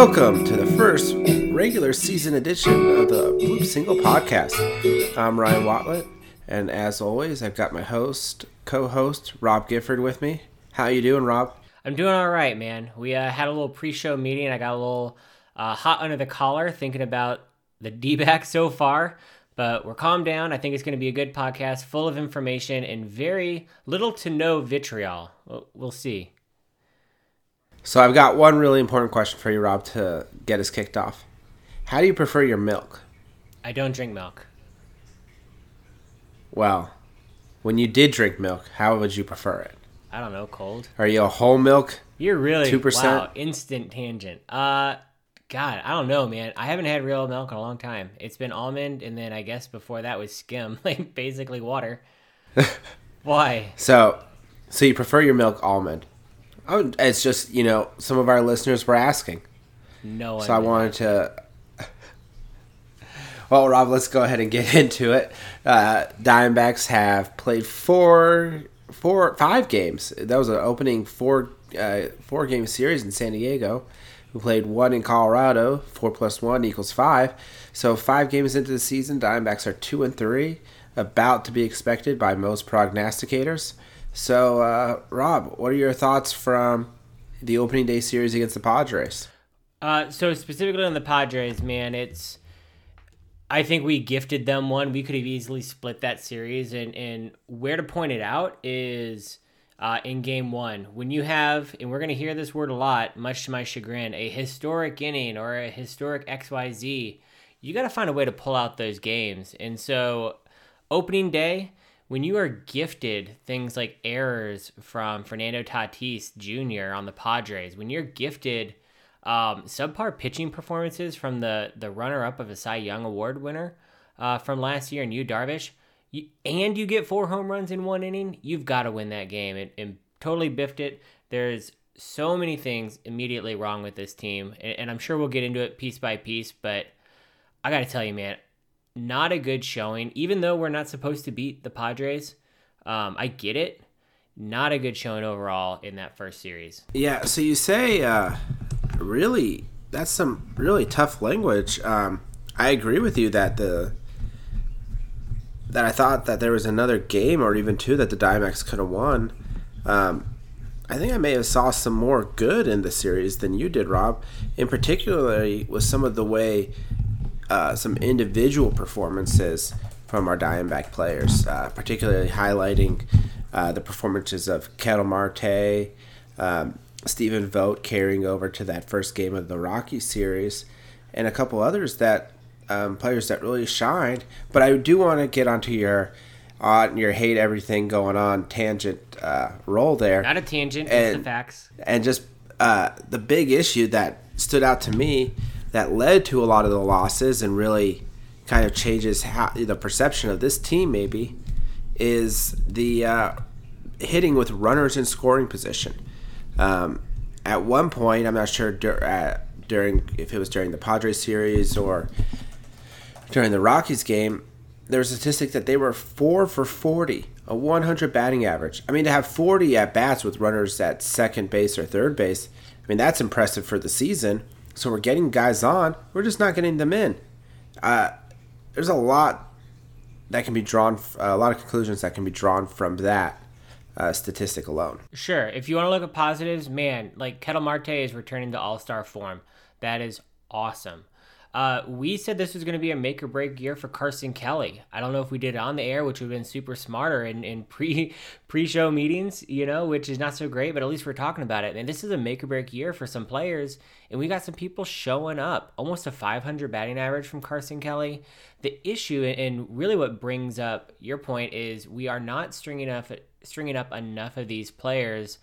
Welcome to the first regular season edition of the Bloop Single Podcast. I'm Ryan Watlett, and as always, I've got my host, co-host Rob Gifford with me. How you doing, Rob? I'm doing all right, man. We uh, had a little pre-show meeting. I got a little uh, hot under the collar thinking about the D-back so far, but we're calmed down. I think it's going to be a good podcast, full of information and very little to no vitriol. We'll, we'll see. So I've got one really important question for you, Rob, to get us kicked off. How do you prefer your milk? I don't drink milk. Well, when you did drink milk, how would you prefer it? I don't know, cold. Are you a whole milk? You're really 2%? wow, instant tangent. Uh God, I don't know, man. I haven't had real milk in a long time. It's been almond, and then I guess before that was skim, like basically water. Why? So, so you prefer your milk almond? Oh, it's just you know some of our listeners were asking, No so I wanted to. Well, Rob, let's go ahead and get into it. Uh, Diamondbacks have played four, four, five games. That was an opening four, uh, four game series in San Diego. We played one in Colorado. Four plus one equals five. So five games into the season, Diamondbacks are two and three, about to be expected by most prognosticators. So, uh, Rob, what are your thoughts from the opening day series against the Padres? Uh, so specifically on the Padres, man, it's. I think we gifted them one. We could have easily split that series, and and where to point it out is. Uh, in game one, when you have, and we're going to hear this word a lot, much to my chagrin, a historic inning or a historic XYZ, you got to find a way to pull out those games. And so, opening day, when you are gifted things like errors from Fernando Tatis Jr. on the Padres, when you're gifted um, subpar pitching performances from the the runner up of a Cy Young Award winner uh, from last year, and Yu Darvish, you, and you get four home runs in one inning, you've got to win that game and, and totally biffed it. There's so many things immediately wrong with this team, and, and I'm sure we'll get into it piece by piece, but I got to tell you, man, not a good showing. Even though we're not supposed to beat the Padres, um, I get it. Not a good showing overall in that first series. Yeah, so you say, uh, really, that's some really tough language. Um, I agree with you that the that I thought that there was another game or even two that the Diamondbacks could have won. Um, I think I may have saw some more good in the series than you did, Rob. In particularly with some of the way uh, some individual performances from our Diamondback players, uh, particularly highlighting uh, the performances of Ketel Marte, um, Stephen Vogt carrying over to that first game of the Rocky series, and a couple others that um, players that really shined. But I do want to get onto your on your hate everything going on tangent uh, role there Not a tangent, it's the And- facts. and just uh, the big issue that stood out to me that led to a lot of the losses and really kind of changes how the perception of this team maybe is the uh, hitting with runners in scoring position. Um, at one point, I'm not sure dur- uh, during if it was during the Padres series or during the Rockies game, there was a statistic that they were four for 40, a 100 batting average. I mean, to have 40 at bats with runners at second base or third base, I mean, that's impressive for the season. So we're getting guys on, we're just not getting them in. Uh, there's a lot that can be drawn, a lot of conclusions that can be drawn from that uh, statistic alone. Sure. If you want to look at positives, man, like Ketel Marte is returning to All Star form. That is awesome. Uh, we said this was going to be a make or break year for Carson Kelly. I don't know if we did it on the air, which would have been super smarter in, in pre pre show meetings, you know, which is not so great, but at least we're talking about it. And this is a make or break year for some players, and we got some people showing up. Almost a 500 batting average from Carson Kelly. The issue, and really what brings up your point, is we are not stringing enough stringing up enough of these players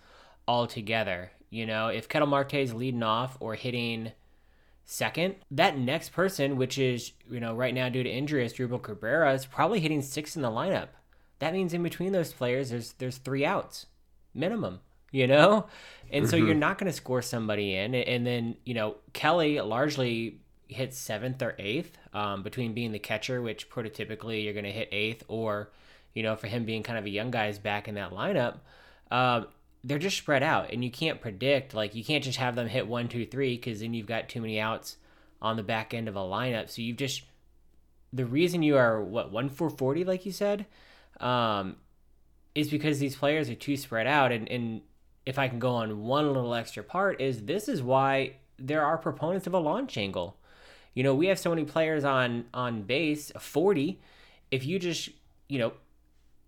all together. You know, if Ketel Marte is leading off or hitting second, that next person, which is, you know, right now due to injury, is Asdrubal Cabrera, is probably hitting sixth in the lineup. That means in between those players, there's there's three outs minimum, you know? And so you're not going to score somebody in. And then, you know, Kelly largely hits seventh or eighth um, between being the catcher, which prototypically you're going to hit eighth, or, you know, for him being kind of a young guy's back in that lineup. Um, they're just spread out, and you can't predict. Like you can't just have them hit one, two, three, because then you've got too many outs on the back end of a lineup. So you've just the reason you are what one for forty, like you said, um, is because these players are too spread out. And, and if I can go on one little extra part, is this is why there are proponents of a launch angle. You know, we have so many players on on base, forty. If you just you know,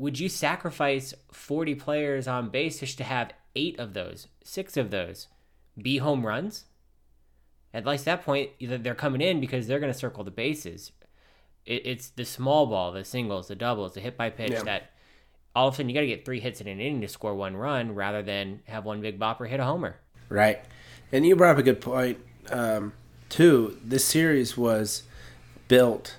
would you sacrifice forty players on base just to have eight of those, six of those, be home runs? At least that point, they're coming in because they're going to circle the bases. It's the small ball, the singles, the doubles, the hit by pitch yeah. that all of a sudden you got to get three hits in an inning to score one run rather than have one big bopper hit a homer. Right. And you brought up a good point, um, too. This series was built,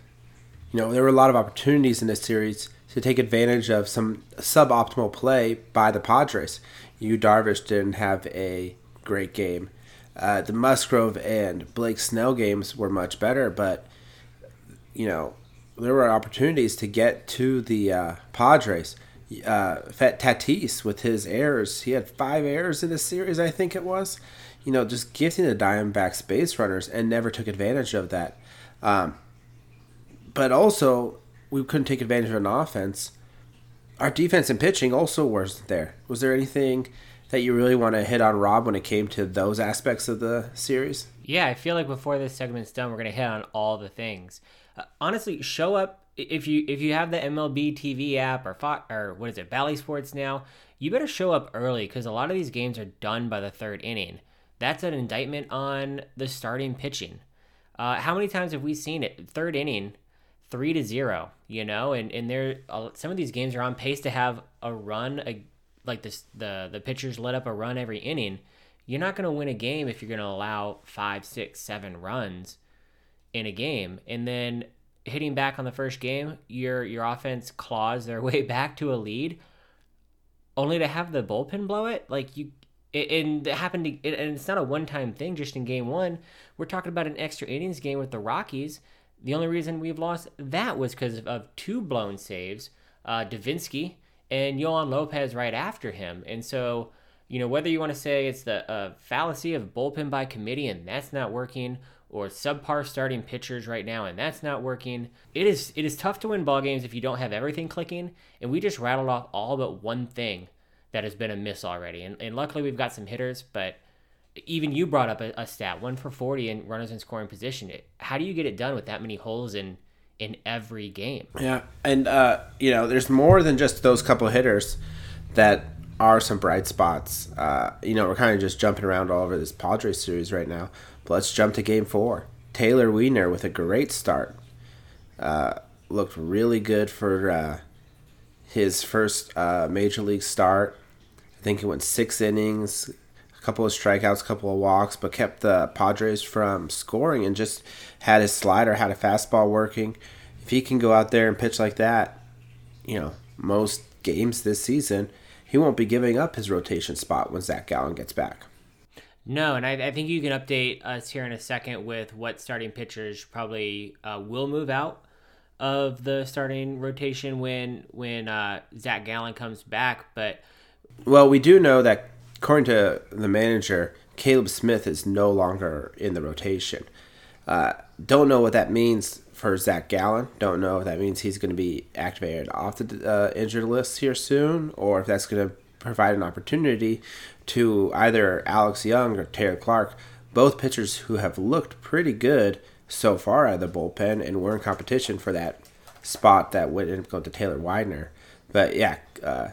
you know, there were a lot of opportunities in this series to take advantage of some suboptimal play by the Padres. Yu Darvish didn't have a great game. Uh, the Musgrove and Blake Snell games were much better, but you know there were opportunities to get to the uh, Padres. Uh, Tatis with his errors, he had five errors in this series, I think it was. You know, just gifting the Diamondbacks base runners and never took advantage of that. Um, but also, we couldn't take advantage of an offense. Our defense and pitching also wasn't there. Was there anything that you really want to hit on, Rob, when it came to those aspects of the series? Yeah, I feel like before this segment's done, we're gonna hit on all the things. Uh, honestly, show up if you if you have the MLB TV app or or what is it, Bally Sports now. You better show up early because a lot of these games are done by the third inning. That's an indictment on the starting pitching. Uh, how many times have we seen it? Third inning, three to zero. You know, and and there some of these games are on pace to have a run a, like this the the pitchers let up a run every inning, you're not going to win a game if you're going to allow five, six, seven runs in a game, and then hitting back on the first game, your your offense claws their way back to a lead, only to have the bullpen blow it. Like you, it, and it happened. To, it, and it's not a one time thing. Just in game one, we're talking about an extra innings game with the Rockies. The only reason we've lost that was because of, two blown saves. Uh, Devenski and Yoan Lopez right after him. And so, you know, whether you want to say it's the uh, fallacy of bullpen by committee and that's not working, or subpar starting pitchers right now and that's not working, it is it is tough to win ball games if you don't have everything clicking. And we just rattled off all but one thing that has been a miss already. And, and luckily we've got some hitters, but even you brought up a, a stat one for 40 and runners in scoring position. It how do you get it done with that many holes in in every game. Yeah, and uh, you know, there's more than just those couple hitters that are some bright spots. Uh, you know, we're kind of just jumping around all over this Padres series right now. But let's jump to Game Four. Taylor Widener with a great start. Uh, looked really good for uh, his first uh, major league start. I think he went six innings, a couple of strikeouts, a couple of walks, but kept the Padres from scoring and just had his slider, had a fastball working. If he can go out there and pitch like that, you know, most games this season, he won't be giving up his rotation spot when Zach Gallen gets back. No, and I, I think you can update us here in a second with what starting pitchers probably uh, will move out of the starting rotation when when uh, Zach Gallen comes back. But well, we do know that according to the manager, Caleb Smith is no longer in the rotation. Uh, don't know what that means for Zach Gallen. Don't know if that means he's going to be activated off the uh, injured list here soon, or if that's going to provide an opportunity to either Alex Young or Taylor Clarke, both pitchers who have looked pretty good so far out of the bullpen and were in competition for that spot that would go to Taylor Widener. But yeah, uh,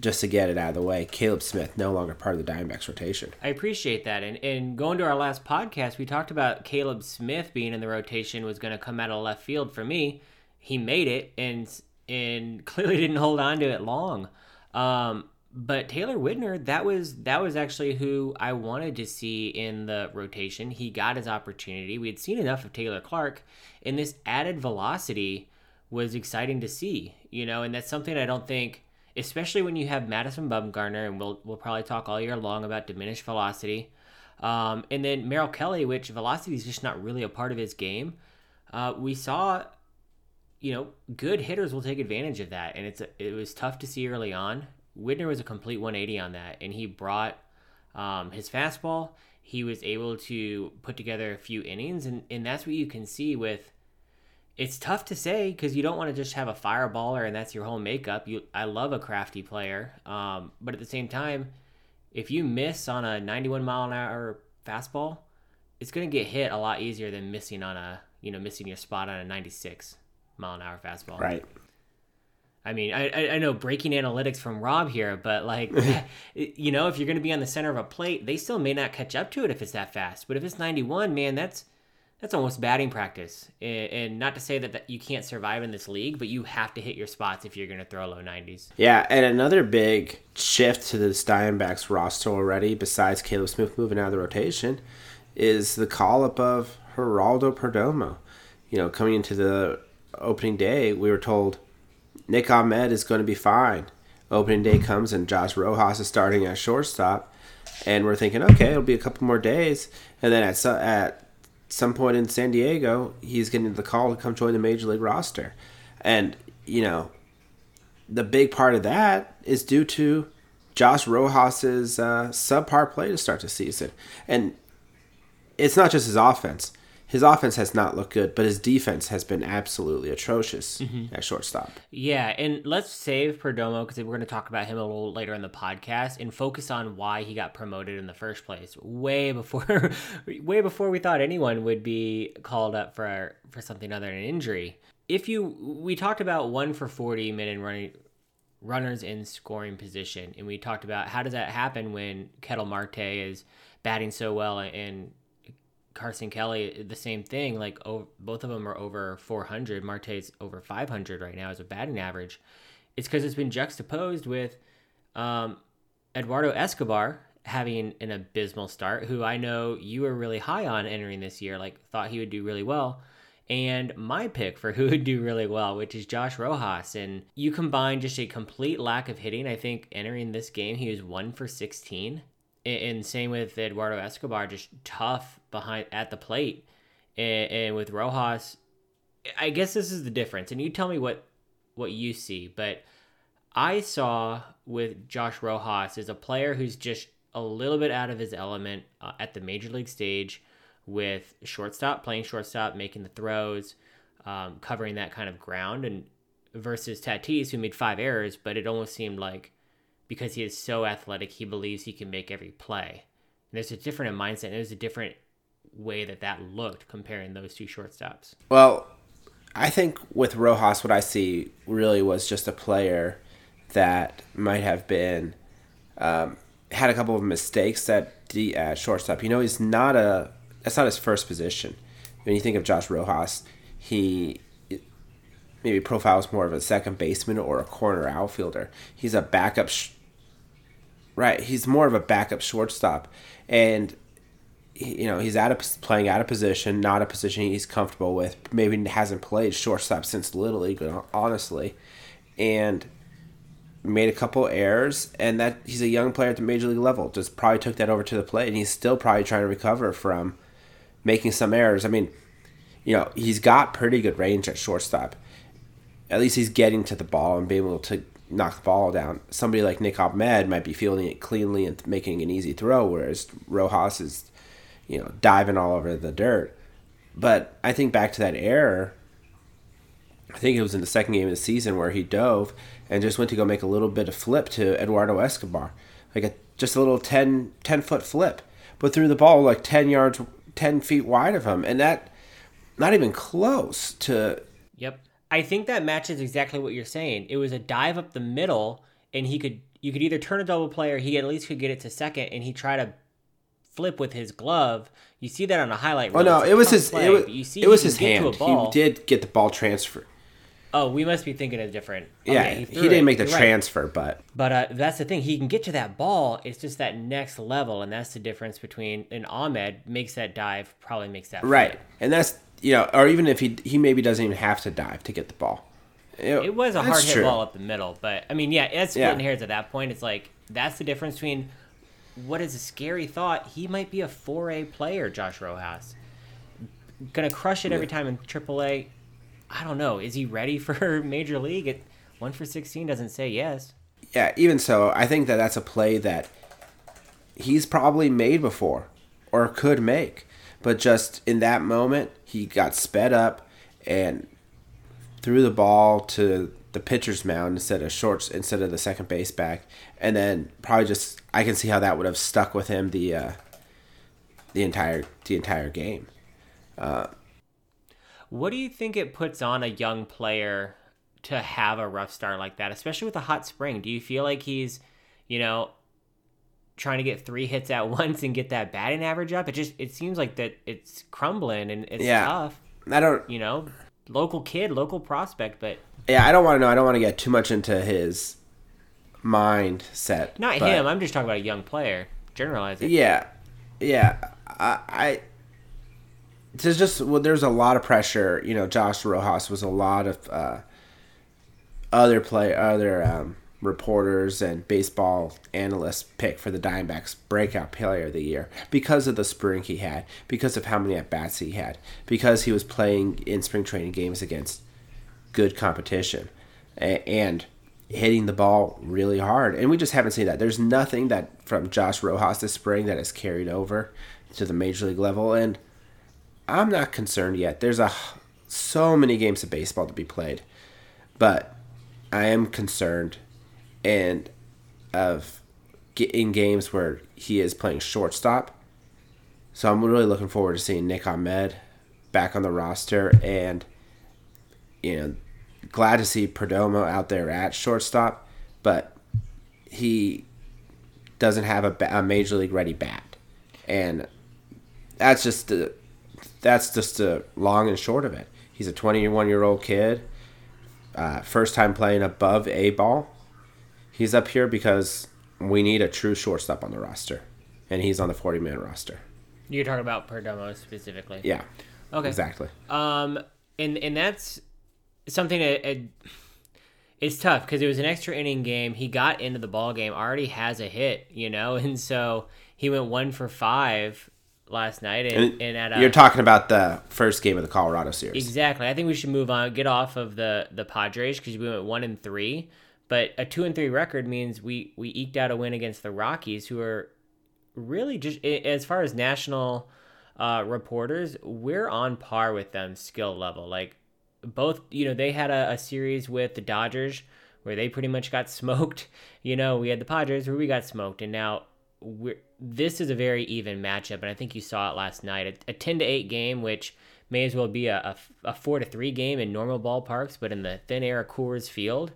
just to get it out of the way, Caleb Smith no longer part of the Diamondbacks rotation. I appreciate that. And, and going to our last podcast, we talked about Caleb Smith being in the rotation was going to come out of left field for me. He made it and and clearly didn't hold on to it long. Um, but Taylor Widener, that was that was actually who I wanted to see in the rotation. He got his opportunity. We had seen enough of Taylor Clarke, and this added velocity was exciting to see. You know, and that's something I don't think especially when you have Madison Bumgarner, and we'll we'll probably talk all year long about diminished velocity. Um, and then Merrill Kelly, which velocity is just not really a part of his game. Uh, we saw, you know, good hitters will take advantage of that, and it's it was tough to see early on Widener was a complete 180 on that, and he brought um, his fastball. He was able to put together a few innings, and, and that's what you can see with. It's tough to say because you don't want to just have a fireballer and that's your whole makeup. You, I love a crafty player, um, but at the same time, if you miss on a 91 mile an hour fastball, it's going to get hit a lot easier than missing on a you know missing your spot on a 96 mile an hour fastball. Right. I mean, I, I know breaking analytics from Rob here, but like, you know, if you're going to be on the center of a plate, they still may not catch up to it if it's that fast. But if it's 91, man, that's that's almost batting practice. And not to say that, that you can't survive in this league, but you have to hit your spots if you're going to throw low 90s. Yeah, and another big shift to the Diamondbacks roster already, besides Caleb Smith moving out of the rotation, is the call up of Geraldo Perdomo. You know, coming into the opening day, we were told Nick Ahmed is going to be fine. Opening day comes and Josh Rojas is starting at shortstop, and we're thinking, okay, it'll be a couple more days, and then at at some point in San Diego, he's getting the call to come join the major league roster, and you know, the big part of that is due to Josh Rojas's uh, subpar play to start the season, and it's not just his offense his offense has not looked good, but his defense has been absolutely atrocious mm-hmm. at shortstop. Yeah, and let's save Perdomo because we're going to talk about him a little later in the podcast and focus on why he got promoted in the first place. Way before, way before we thought anyone would be called up for for something other than an injury. If you, we talked about one for forty minute running runners in scoring position, and we talked about how does that happen when Ketel Marte is batting so well and Carson Kelly, the same thing. Like oh, both of them are over 400. Marte's over 500 right now as a batting average. It's because it's been juxtaposed with um, Eduardo Escobar having an abysmal start, who I know you were really high on entering this year. Like thought he would do really well. And my pick for who would do really well, which is Josh Rojas. And you combine just a complete lack of hitting. I think entering this game, he was one for 16 and same with Eduardo Escobar, just tough behind at the plate, and, and, with Rojas, I guess this is the difference. And you tell me what what you see, but I saw with Josh Rojas is a player who's just a little bit out of his element uh, at the major league stage, with shortstop playing shortstop, making the throws, um, covering that kind of ground, and versus Tatis who made five errors, but it almost seemed like because he is so athletic, he believes he can make every play. And there's a different mindset. There's a different way that that looked comparing those two shortstops. Well, I think with Rojas, what I see really was just a player that might have been um, had a couple of mistakes at the at shortstop. You know, he's not a that's not his first position. When you think of Josh Rojas, he maybe profiles more of a second baseman or a corner outfielder. He's a backup sh- Right, he's more of a backup shortstop, and you know he's out of playing out of position, not a position he's comfortable with. Maybe hasn't played shortstop since little league, honestly, and made a couple errors. And that he's a young player at the major league level. Just probably took that over to the plate, and he's still probably trying to recover from making some errors. I mean, you know, he's got pretty good range at shortstop. At least he's getting to the ball and being able to knock the ball down. Somebody like Nick Ahmed might be fielding it cleanly and making an easy throw, whereas Rojas is, you know, diving all over the dirt. But I think back to that error. I think it was in the second game of the season where he dove and just went to go make a little bit of flip to Eduardo Escobar, like a just a little 10, 10 foot flip, but threw the ball like ten yards, ten feet wide of him, and that not even close to. Yep I think that matches exactly what you're saying. It was a dive up the middle, and he could you could either turn a double play or he at least could get it to second, and he tried to flip with his glove. You see that on a highlight. Reel. Oh no, it was his. Play, it was, you see it was his hand. He did get the ball transfer. Oh, we must be thinking of different. yeah, he, he, didn't it. make the You're transfer, right. but but uh, that's the thing. He can get to that ball. It's just that next level, and that's the difference between an Ahmed makes that dive, probably makes that right, flip. and that's you know, or even if he he maybe doesn't even have to dive to get the ball. It, it was a hard hit ball up the middle, but I mean, yeah, it's splitting yeah. hairs at that point. It's like that's the difference between what is a scary thought. He might be a four A player, Josh Rojas, gonna crush it every time in AAA. I don't know. Is he ready for major league? At one for sixteen doesn't say yes. yeah, even so, I think that that's a play that he's probably made before or could make. But just in that moment, he got sped up and threw the ball to the pitcher's mound instead of shorts instead of the second base back, and then probably just I can see how that would have stuck with him the uh, the entire the entire game. Uh, what do you think it puts on a young player to have a rough start like that, especially with a hot spring? Do you feel like he's, you know, trying to get three hits at once and get that batting average up? It just it seems like that it's crumbling and it's yeah, tough. I don't, you know, local kid, local prospect, but yeah, I don't want to know. I don't want to get too much into his mindset. Not but, him. I'm just talking about a young player. Generalizing. Yeah, yeah. I, I there's just well, there's a lot of pressure. You know, Josh Rojas was a lot of uh, other play other um, reporters and baseball analysts pick for the Diamondbacks breakout player of the year because of the spring he had, because of how many at bats he had, because he was playing in spring training games against good competition and hitting the ball really hard. And we just haven't seen that. There's nothing that from Josh Rojas this spring that has carried over to the major league level. And I'm not concerned yet. There's a so many games of baseball to be played, but I am concerned and of in games where he is playing shortstop. So I'm really looking forward to seeing Nick Ahmed back on the roster and you know glad to see Perdomo out there at shortstop, but he doesn't have a, a major league ready bat, and that's just the that's just the long and short of it. He's a 21 year old kid, uh, first time playing above a ball. He's up here because we need a true shortstop on the roster, and he's on the 40 man roster. You're talking about Perdomo specifically. Yeah. Okay. Exactly. Um, and and that's something that it, it's tough because it was an extra inning game. He got into the ball game, already has a hit, you know, and so he went one for five last night. And, and, and at a, you're talking about the first game of the Colorado series. Exactly. I think we should move on, get off of the the Padres because we went one and three. But a two and three record means we we eked out a win against the Rockies, who are really just as far as national uh, reporters, we're on par with them skill level. Like both you know they had a, a, series with the Dodgers where they pretty much got smoked. You know we had the Padres where we got smoked, and now we're this is a very even matchup, and I think you saw it last night. A, a ten to eight game, which may as well be a, a, a, four to three game in normal ballparks, but in the thin air Coors Field,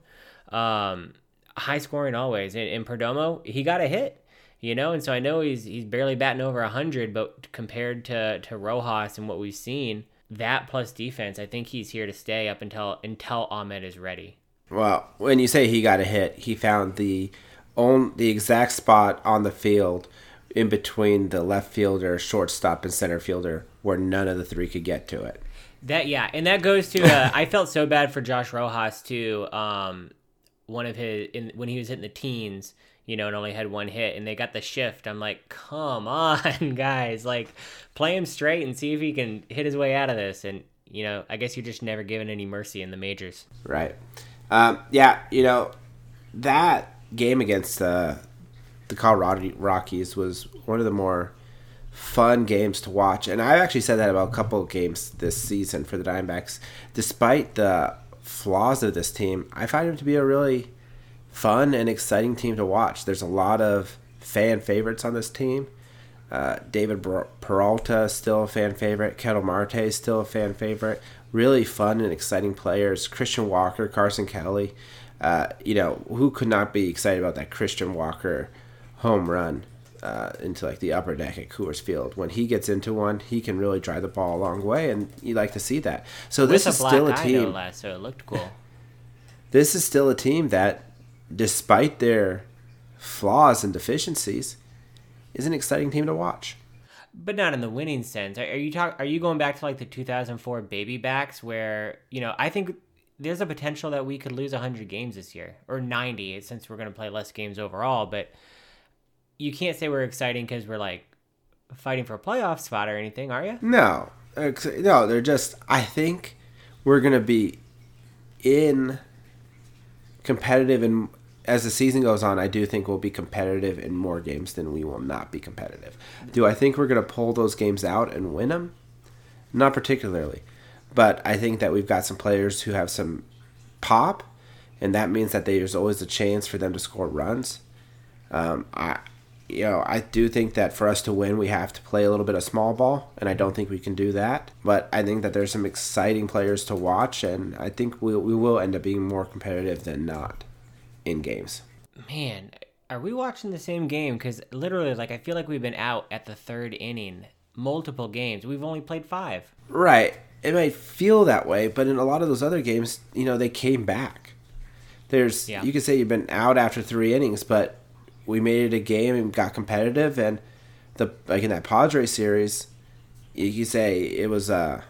um, high scoring always. And in Perdomo, he got a hit you know and so i know he's he's barely batting over 100 but compared to to rojas and what we've seen that plus defense, I think he's here to stay up until until Ahmed is ready. Well, when you say he got a hit, he found the on the exact spot on the field in between the left fielder, shortstop, and center fielder where none of the three could get to it. That yeah, and that goes to uh, I felt so bad for Josh Rojas too. Um, one of his in, when he was hitting the teens you know, and only had one hit, and they got the shift. I'm like, come on, guys, like play him straight and see if he can hit his way out of this. And you know, I guess you're just never given any mercy in the majors. Right. Um, yeah, you know, that game against uh, the Colorado Rockies was one of the more fun games to watch. And I've actually said that about a couple games this season for the Diamondbacks. Despite the flaws of this team, I find them to be a really fun and exciting team to watch. There's a lot of fan favorites on this team. Uh, David Peralta still a fan favorite. Ketel Marte still a fan favorite. Really fun and exciting players. Christian Walker, Carson Kelly. Uh, you know, who could not be excited about that Christian Walker home run uh, into like the upper deck at Coors Field? When he gets into one, he can really drive the ball a long way, and you like to see that. So With this is still a team. Last, so it looked cool. this is still a team that despite their flaws and deficiencies, is an exciting team to watch. But not in the winning sense. Are you talk? Are you going back to like the 2004 baby backs, where you know I think there's a potential that we could lose 100 games this year or 90 since we're going to play less games overall. But you can't say we're exciting because we're like fighting for a playoff spot or anything, are you? No, no. They're just. I think we're to be in competitive and as the season goes on, I do think we'll be competitive in more games than we will not be competitive. Do I think we're to pull those games out and win them? Not particularly. But I think that we've got some players who have some pop, and that means that there's always a chance for them to score runs. Um, I, you know, I do think that for us to win, we have to play a little bit of small ball, and I don't think we can do that. But I think that there's some exciting players to watch, and I think we, we will end up being more competitive than not in games. Man, are we watching the same game? Because literally, like, I feel like we've been out at the third inning multiple games. We've only played five. Right. It might feel that way, but in a lot of those other games, you know, they came back. There's, yeah. you could say you've been out after three innings, but we made it a game and got competitive. And the like in that Padre series, you could say it was uh,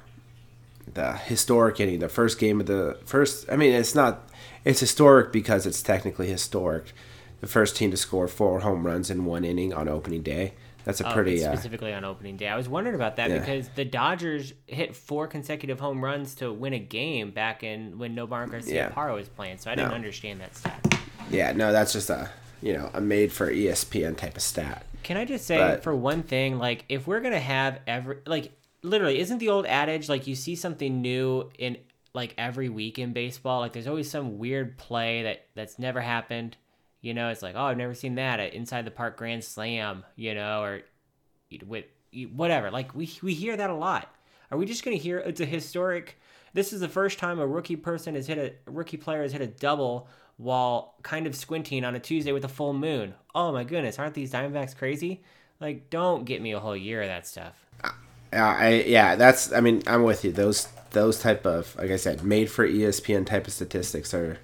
the historic inning, the first game of the first. I mean, it's not. It's historic because it's technically historic. The first team to score four home runs in one inning on opening day. That's a oh, pretty uh, specifically uh, on opening day. I was wondering about that yeah. because the Dodgers hit four consecutive home runs to win a game back in when Nomar Garcia yeah. Parra was playing. So I didn't no. understand that stat. Yeah, no, that's just a you know a made for ESPN type of stat. Can I just say but, for one thing, like if we're gonna have every like literally, isn't the old adage like you see something new in like every week in baseball? Like there's always some weird play that that's never happened. You know, it's like oh I've never seen that at inside the park grand slam. You know, or with whatever. Like we we hear that a lot. Are we just gonna hear it's a historic? This is the first time a rookie person has hit a, a rookie player has hit a double while kind of squinting on a Tuesday with a full moon. Oh my goodness, aren't these Diamondbacks crazy? Like, don't get me a whole year of that stuff. Uh, I yeah, that's. I mean, I'm with you. Those those type of like I said, made for ESPN type of statistics are.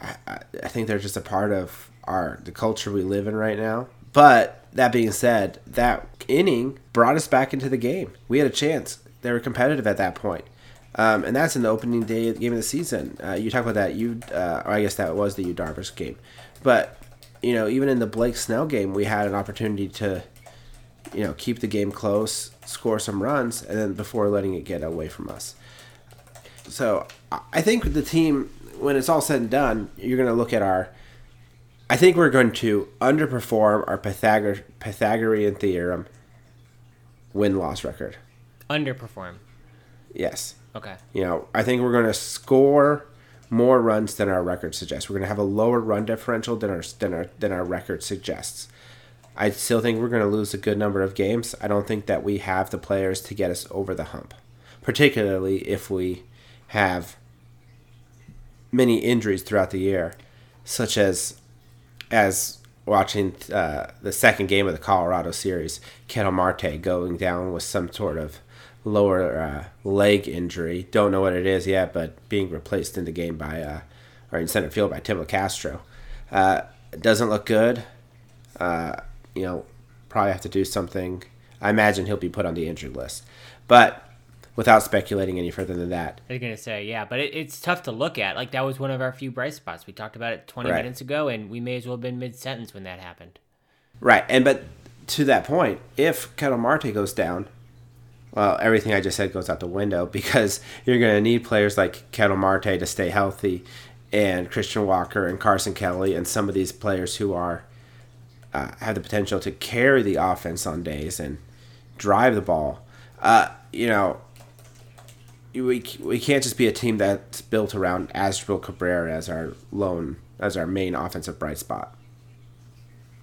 I, I think they're just a part of our the culture we live in right now. But that being said, that inning brought us back into the game. We had a chance. They were competitive at that point. Um, and that's in the opening day game of the season. Uh, you talk about that, you, uh, or I guess that was the Darvish game. But, you know, even in the Blake Snell game, we had an opportunity to, you know, keep the game close, score some runs, and then before letting it get away from us. So I think the team, when it's all said and done, you're going to look at our. I think we're going to underperform our Pythagor- Pythagorean theorem win loss record. Underperform. Yes. Okay. You know, I think we're going to score more runs than our record suggests. We're going to have a lower run differential than our than our than our record suggests. I still think we're going to lose a good number of games. I don't think that we have the players to get us over the hump, particularly if we have many injuries throughout the year, such as as watching uh, the second game of the Colorado series, Ketel Marte going down with some sort of lower uh, leg injury. Don't know what it is yet, but being replaced in the game by uh, or in center field by Tim Locastro Uh, doesn't look good. Uh, you know, probably have to do something. I imagine he'll be put on the injured list, but without speculating any further than that. I was gonna say yeah, but it, it's tough to look at. Like that was one of our few bright spots. We talked about it 20 right. minutes ago, and we may as well have been mid sentence when that happened. Right, and but to that point, if Ketel Marte goes down, well, everything I just said goes out the window because you're going to need players like Ketel Marte to stay healthy, and Christian Walker and Carson Kelly and some of these players who are uh, have the potential to carry the offense on days and drive the ball. Uh, you know, we we can't just be a team that's built around Asdrubal Cabrera as our lone as our main offensive bright spot.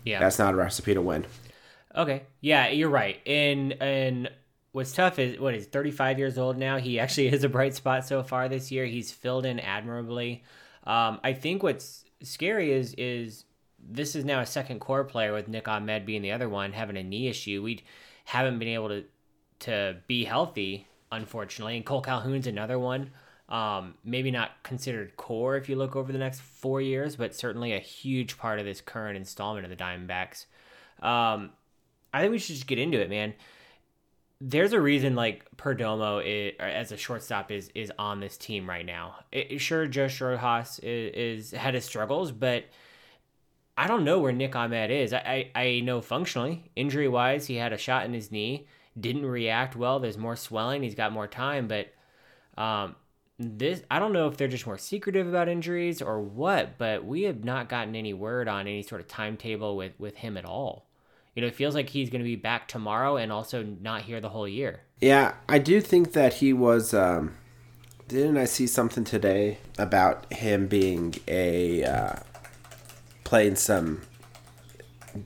Yeah, that's not a recipe to win. Okay, yeah, you're right. In in what's tough is what he's 35 years old now. He actually is a bright spot so far this year. He's filled in admirably. Um, I think what's scary is is this is now a second core player with Nick Ahmed being the other one having a knee issue. We haven't been able to to be healthy, unfortunately. And Cole Calhoun's another one. Um, maybe not considered core if you look over the next four years, but certainly a huge part of this current installment of the Diamondbacks. Um, I think we should just get into it, man there's a reason like Perdomo is, as a shortstop is is on this team right now. It, sure, Josh Rojas is, is had his struggles, but I don't know where Nick Ahmed is. I, I, I know functionally, injury wise, he had a shot in his knee, didn't react well. There's more swelling. He's got more time, but um, this I don't know if they're just more secretive about injuries or what, but we have not gotten any word on any sort of timetable with with him at all. You know, it feels like he's going to be back tomorrow and also not here the whole year. Yeah, I do think that he was. Um, didn't I see something today about him being a uh, playing some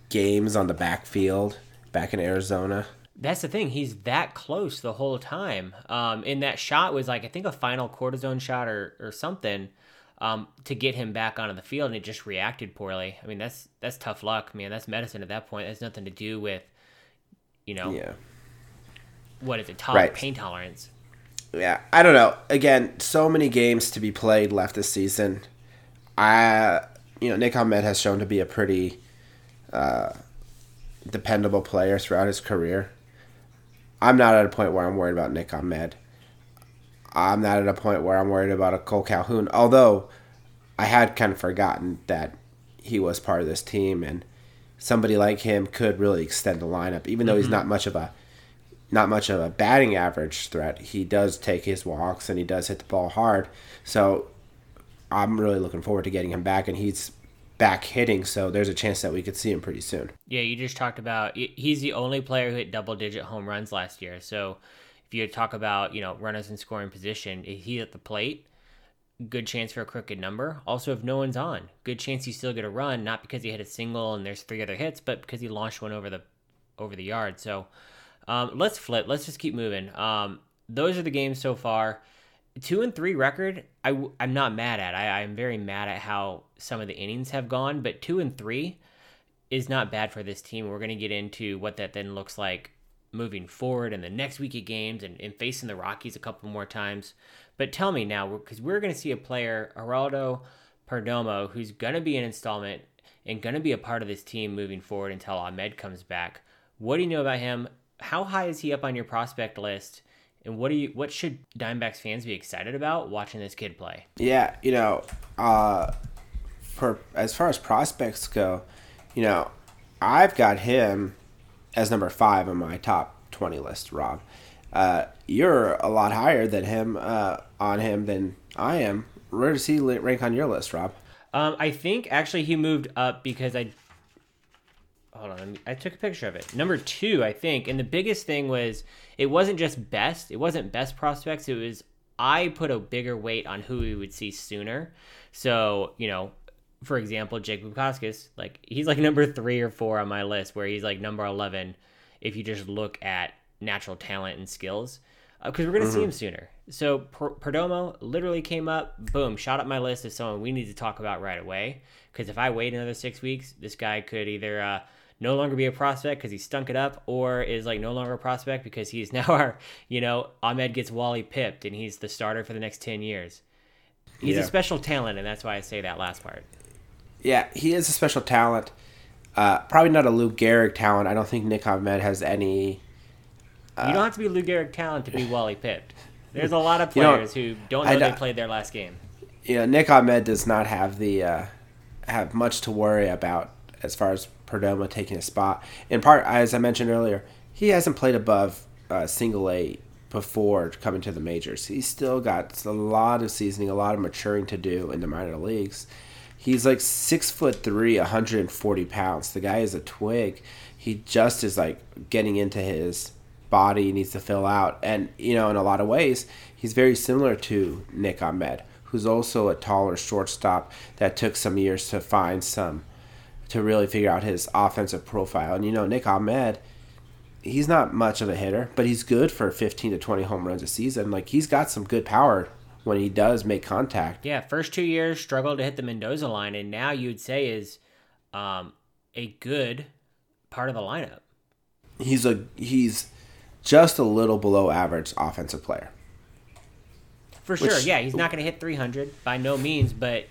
games on the backfield back in Arizona? That's the thing. He's that close the whole time. Um, and that shot was like I think a final cortisone shot or or something um, to get him back onto the field, and it just reacted poorly. I mean, that's that's tough luck, man. That's medicine at that point. That's nothing to do with, you know, Yeah. what is it, tol- Right. pain tolerance. Yeah, I don't know. Again, so many games to be played left this season. I, you know, Nick Ahmed has shown to be a pretty uh, dependable player throughout his career. I'm not at a point where I'm worried about Nick Ahmed. I'm not at a point where I'm worried about a Cole Calhoun. Although I had kind of forgotten that he was part of this team, and somebody like him could really extend the lineup. Even though he's mm-hmm. not much of a not much of a batting average threat, he does take his walks and he does hit the ball hard. So I'm really looking forward to getting him back, and he's back hitting. So there's a chance that we could see him pretty soon. Yeah, you just talked about he's the only player who hit double digit home runs last year. So if you talk about, you know, runners in scoring position, if at the plate, good chance for a crooked number. Also, if no one's on, good chance you still get a run, not because he hit a single and there's three other hits, but because he launched one over the over the yard. So um, let's flip. Let's just keep moving. Um, those are the games so far. Two and three record, I'm not mad at. I, I'm very mad at how some of the innings have gone, but two and three is not bad for this team. We're going to get into what that then looks like moving forward in the next week of games and, and facing the Rockies a couple more times. But tell me now, because we're going to see a player, Geraldo Perdomo, who's going to be an installment and going to be a part of this team moving forward until Ahmed comes back. What do you know about him? How high is he up on your prospect list? And what do you what should Diamondbacks fans be excited about watching this kid play? Yeah, you know, uh, for as far as prospects go, you know, I've got him as number five on my top twenty list. Rob, uh, you're a lot higher than him uh, on him than I am. Where does he rank on your list, Rob? Um, I think actually he moved up because I hold on. I took a picture of it. Number two, I think, and the biggest thing was it wasn't just best. It wasn't best prospects. It was I put a bigger weight on who we would see sooner. So you know, for example, Jake Bukauskas, like he's like number three or four on my list, where he's like number eleven if you just look at natural talent and skills, because we're gonna see him sooner. So per- Perdomo literally came up, boom, shot up my list as someone we need to talk about right away. Because if I wait another six weeks, this guy could either uh, no longer be a prospect because he stunk it up, or is like no longer a prospect because he's now our, you know, Ahmed gets Wally pipped and he's the starter for the next ten years. He's a special talent, and that's why I say that last part. Yeah, he is a special talent. Uh, probably not a Lou Gehrig talent. I don't think Nick Ahmed has any. you don't have to be Lou Gehrig talent to be Wally pipped. There's a lot of You know, players who don't I know they played their last game. you know, Nick Ahmed does not have the uh, have much to worry about as far as Perdomo taking a spot. In part, as I mentioned earlier, he hasn't played above uh, single A before coming to the majors. He's still got a lot of seasoning, a lot of maturing to do in the minor leagues. He's like six foot three, 140 pounds. The guy is a twig. He just is like getting into his body, needs to fill out. And, you know, in a lot of ways, he's very similar to Nick Ahmed, who's also a taller shortstop that took some years to find some, to really figure out his offensive profile. And, you know, Nick Ahmed, he's not much of a hitter, but he's good for 15 to 20 home runs a season. Like, he's got some good power when he does make contact. Yeah, first two years struggled to hit the Mendoza line, and now you'd say is um, a good part of the lineup. He's a he's just a little below average offensive player. For sure, Which- yeah, he's not going to hit 300 by no means, but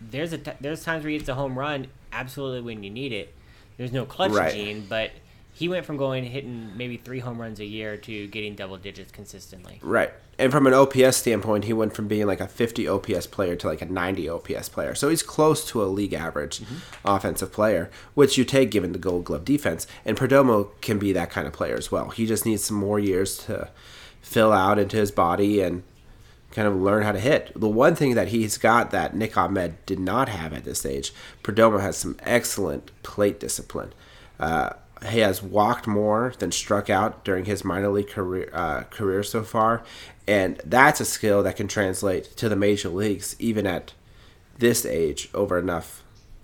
there's a t- there's times where he hits a home run absolutely when you need it. There's no clutch Right. gene, but he went from going hitting maybe three home runs a year to getting double digits consistently. Right. And from an OPS standpoint, he went from being like a 50 OPS player to like a 90 OPS player. So he's close to a league average offensive player, which you take given the gold glove defense. And Perdomo can be that kind of player as well. He just needs some more years to fill out into his body and kind of learn how to hit. The one thing that he's got that Nick Ahmed did not have at this age, Perdomo has some excellent plate discipline. Uh, he has walked more than struck out during his minor league career uh, career so far, and that's a skill that can translate to the major leagues even at this age over enough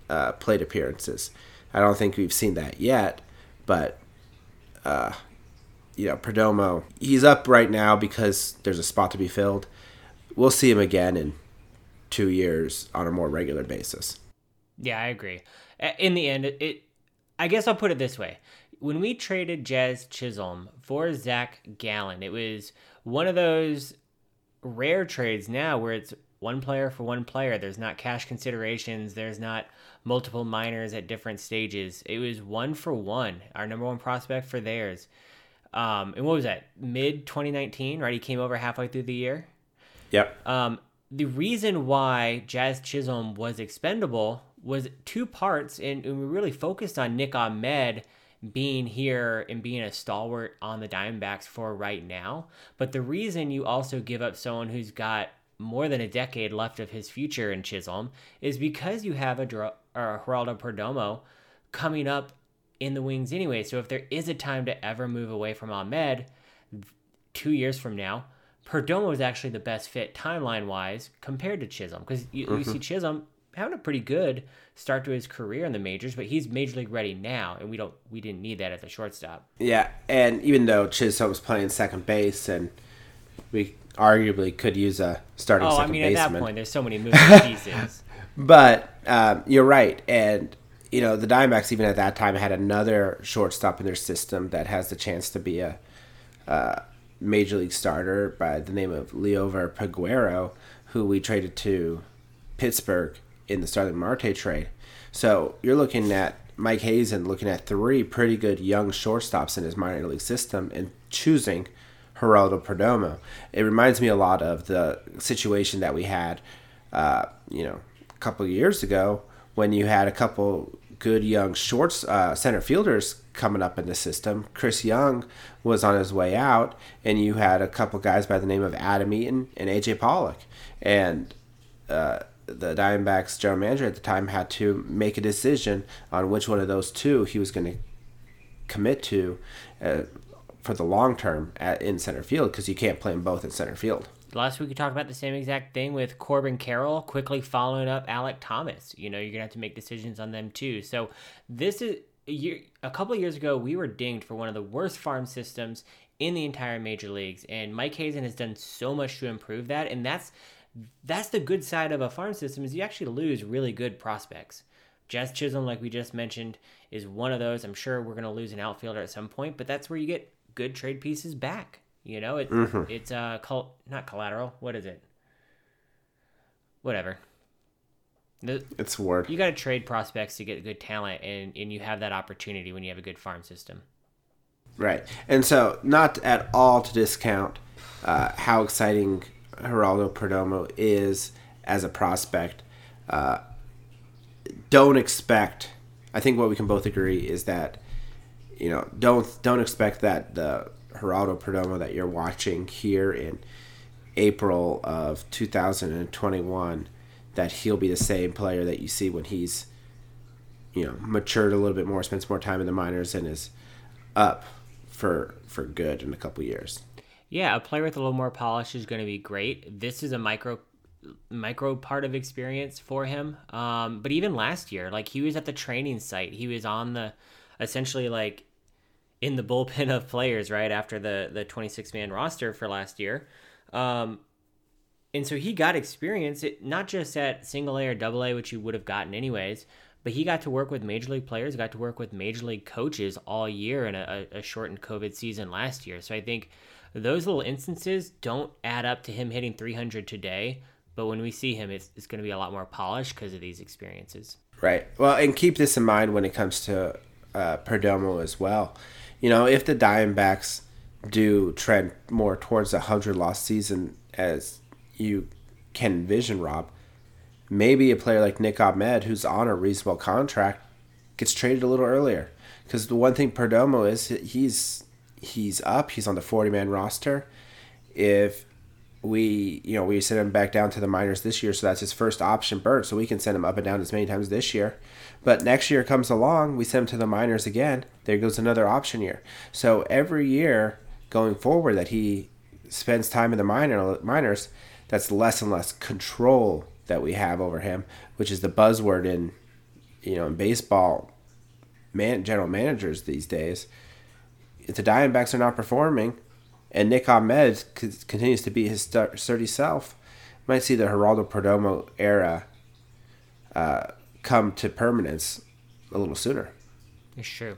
uh, plate appearances. I don't think we've seen that yet, but uh, you know, Perdomo, he's up right now because there's a spot to be filled. We'll see him again in two years on a more regular basis. Yeah, I agree. In the end, it, I guess I'll put it this way: when we traded Jazz Chisholm for Zach Gallen, it was one of those rare trades now where it's one player for one player. There's not cash considerations. There's not multiple minors at different stages. It was one for one. Our number one prospect for theirs. Um, and what was that? Mid 2019, right? He came over halfway through the year. Yep. Um, the reason why Jazz Chisholm was expendable was two parts, and, and we really focused on Nick Ahmed being here and being a stalwart on the Diamondbacks for right now. But the reason you also give up someone who's got more than a decade left of his future in Chisholm is because you have a, Geraldo Perdomo coming up in the wings anyway. So if there is a time to ever move away from Ahmed, two years from now, Perdomo is actually the best fit timeline wise compared to Chisholm because you, mm-hmm. you see Chisholm having a pretty good start to his career in the majors, but he's major league ready now, and we don't we didn't need that at the shortstop. Yeah, and even though Chisholm's playing second base, and we arguably could use a starting. Oh, I mean, baseman. at that point, there's so many moving pieces. but um, you're right, and you know the Diamondbacks even at that time had another shortstop in their system that has the chance to be a uh, major league starter by the name of Liover Peguero, who we traded to Pittsburgh in the Starling Marte trade. So you're looking at Mike Hazen looking at three pretty good young shortstops in his minor league system and choosing Geraldo Perdomo. It reminds me a lot of the situation that we had, uh, you know, a couple years ago when you had a couple good young shorts uh, center fielders coming up in the system. Chris Young was on his way out, and you had a couple guys by the name of Adam Eaton and AJ Pollock, and uh, the Diamondbacks general manager at the time had to make a decision on which one of those two he was going to commit to uh, for the long term at, in center field because you can't play them both in center field. Last week we talked about the same exact thing with Corbin Carroll quickly following up Alek Thomas. You know, you're gonna have to make decisions on them too. So this is a, year, a couple of years ago we were dinged for one of the worst farm systems in the entire major leagues, and Mike Hazen has done so much to improve that, and that's that's the good side of a farm system is you actually lose really good prospects. Jazz Chisholm, like we just mentioned, is one of those. I'm sure we're going to lose an outfielder at some point, but that's where you get good trade pieces back. You know, it, mm-hmm. it's uh, col- not collateral. What is it? Whatever. The, it's word. You got to trade prospects to get good talent, and, and you have that opportunity when you have a good farm system. Right. And so, not at all to discount uh, how exciting Geraldo Perdomo is as a prospect. Uh, don't expect. I think what we can both agree is that you know don't don't expect that the Geraldo Perdomo that you're watching here in April of 2021 that he'll be the same player that you see when he's you know matured a little bit more, spends more time in the minors, and is up for for good in a couple years yeah, a player with a little more polish is going to be great. This is a micro micro part of experience for him. Um, but even last year, like he was at the training site, he was on the essentially like in the bullpen of players right after the the 26 man roster for last year. Um, and so he got experience, it, not just at single A or double A, which he would have gotten anyways, but he got to work with major league players, got to work with major league coaches all year in a, a shortened COVID season last year. So I think those little instances don't add up to him hitting 300 today. But when we see him, it's, it's going to be a lot more polished because of these experiences. Right. Well, and keep this in mind when it comes to uh, Perdomo as well. You know, if the Diamondbacks do trend more towards a 100 loss season as you can envision, Rob, maybe a player like Nick Ahmed, who's on a reasonable contract, gets traded a little earlier. Because the one thing Perdomo is, he's he's up. He's on the 40 man roster. If we you know we send him back down to the minors this year, so that's his first option bird. So we can send him up and down as many times this year. But next year comes along, we send him to the minors again. There goes another option year. So every year going forward that he spends time in the minor minors, that's less and less control that we have over him, which is the buzzword in you know in baseball man general managers these days. If the Diamondbacks are not performing, and Nick Ahmed continues to be his sturdy self, might see the Geraldo Perdomo era uh, come to permanence a little sooner. It's true.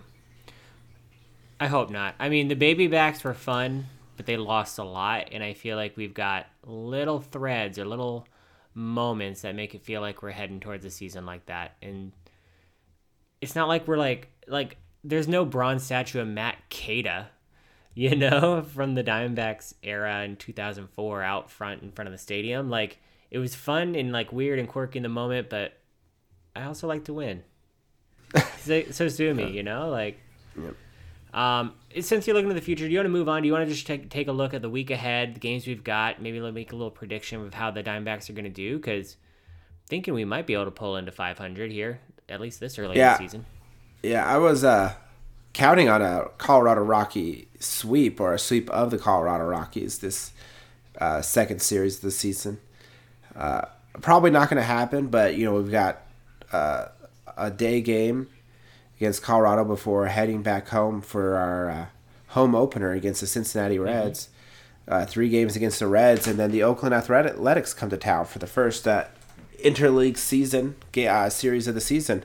I hope not. I mean, the baby backs were fun, but they lost a lot, and I feel like we've got little threads or little moments that make it feel like we're heading towards a season like that. And it's not like we're like like there's no bronze statue of Matt Kata you know, from the Diamondbacks era in 2004 out front in front of the stadium. Like it was fun and like weird and quirky in the moment, but I also like to win. so, so sue me, you know, like. Yep. Um, since you're looking to the future, do you want to move on? Do you want to just take, take a look at the week ahead, the games we've got, maybe make a little prediction of how the Diamondbacks are going to do? Because thinking we might be able to pull into 500 here, at least this early yeah. in the season. Yeah, I was uh, counting on a Colorado Rocky sweep or a sweep of the Colorado Rockies this uh, second series of the season. Uh, probably not going to happen, but you know we've got uh, a day game against Colorado before heading back home for our uh, home opener against the Cincinnati mm-hmm. Reds. Mm-hmm. three games against the Reds, and then the Oakland Athletics come to town for the first uh, interleague season series of the season.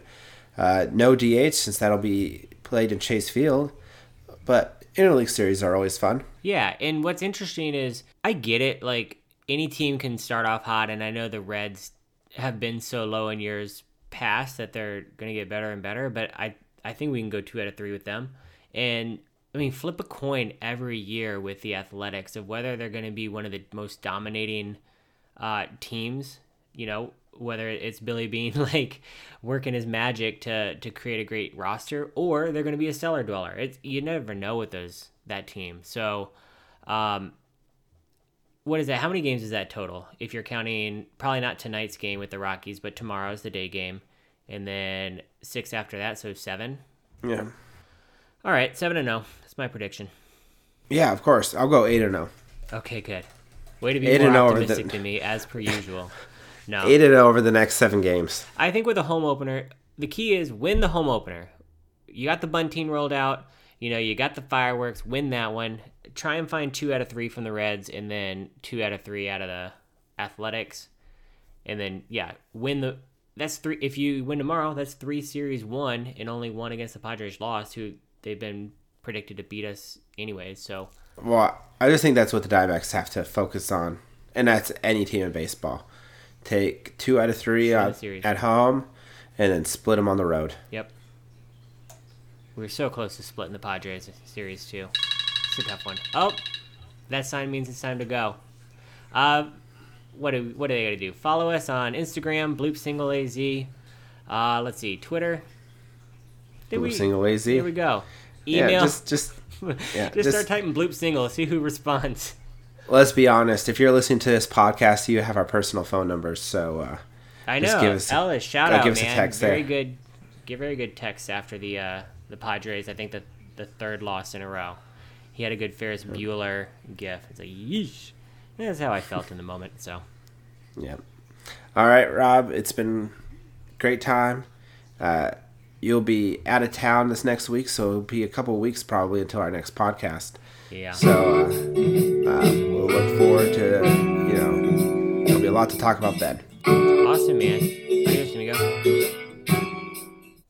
no DH since that'll be played in Chase Field, but interleague series are always fun. Yeah, and what's interesting is I get it. Like any team can start off hot, and I know the Reds have been so low in years past that they're going to get better and better. But I I think we can go two out of three with them, and I mean flip a coin every year with the Athletics of whether they're going to be one of the most dominating uh, teams. You know, whether it's Billy Beane like working his magic to to create a great roster, or they're going to be a cellar dweller. It's you never know with those that team. So, um, what is that? How many games is that total? If you're counting, probably not tonight's game with the Rockies, but tomorrow's the day game, and then six after that, so seven. Yeah. All right, seven and zero. That's my prediction. Yeah, of course. I'll go eight and zero. Okay, good. Way to be eight more oh optimistic the... to me, as per usual. No. Eight and over the next seven games. I think with a home opener, the key is win the home opener. You got the bunting rolled out. You know, you got the fireworks. Win that one. Try and find two out of three from the Reds, and then two out of three out of the Athletics, and then yeah, win the. That's three. If you win tomorrow, that's three series won, and only one against the Padres lost, who they've been predicted to beat us anyways. So. Well, I just think that's what the Diamondbacks have to focus on, and that's any team in baseball take two out of three at, at home, and then split them on the road. Yep. We were so close to splitting the Padres series too. It's a tough one. Oh, that sign means it's time to go. Uh, what do what are they gonna do? Follow us on Instagram, Bloop Single AZ. Uh, let's see, Twitter. Did Bloop we, Single AZ. Here we go. Email. Yeah, just just yeah, just, just start typing Bloop Single. See who responds let's be honest. If you're listening to this podcast, you have our personal phone numbers. So uh, I know. Give us, Ellis, shout out, give man. Us a text very there. good. Give very good text after the uh, the Padres. I think the the third loss in a row. He had a good Ferris Bueller gif. It's like yeesh. That's how I felt in the moment. So. Yeah. All right, Rob. It's been great time. Uh, you'll be out of town this next week, so it'll be a couple weeks probably until our next podcast. Yeah. So uh, uh, we'll look forward to you know there'll be a lot to talk about then. Awesome, man.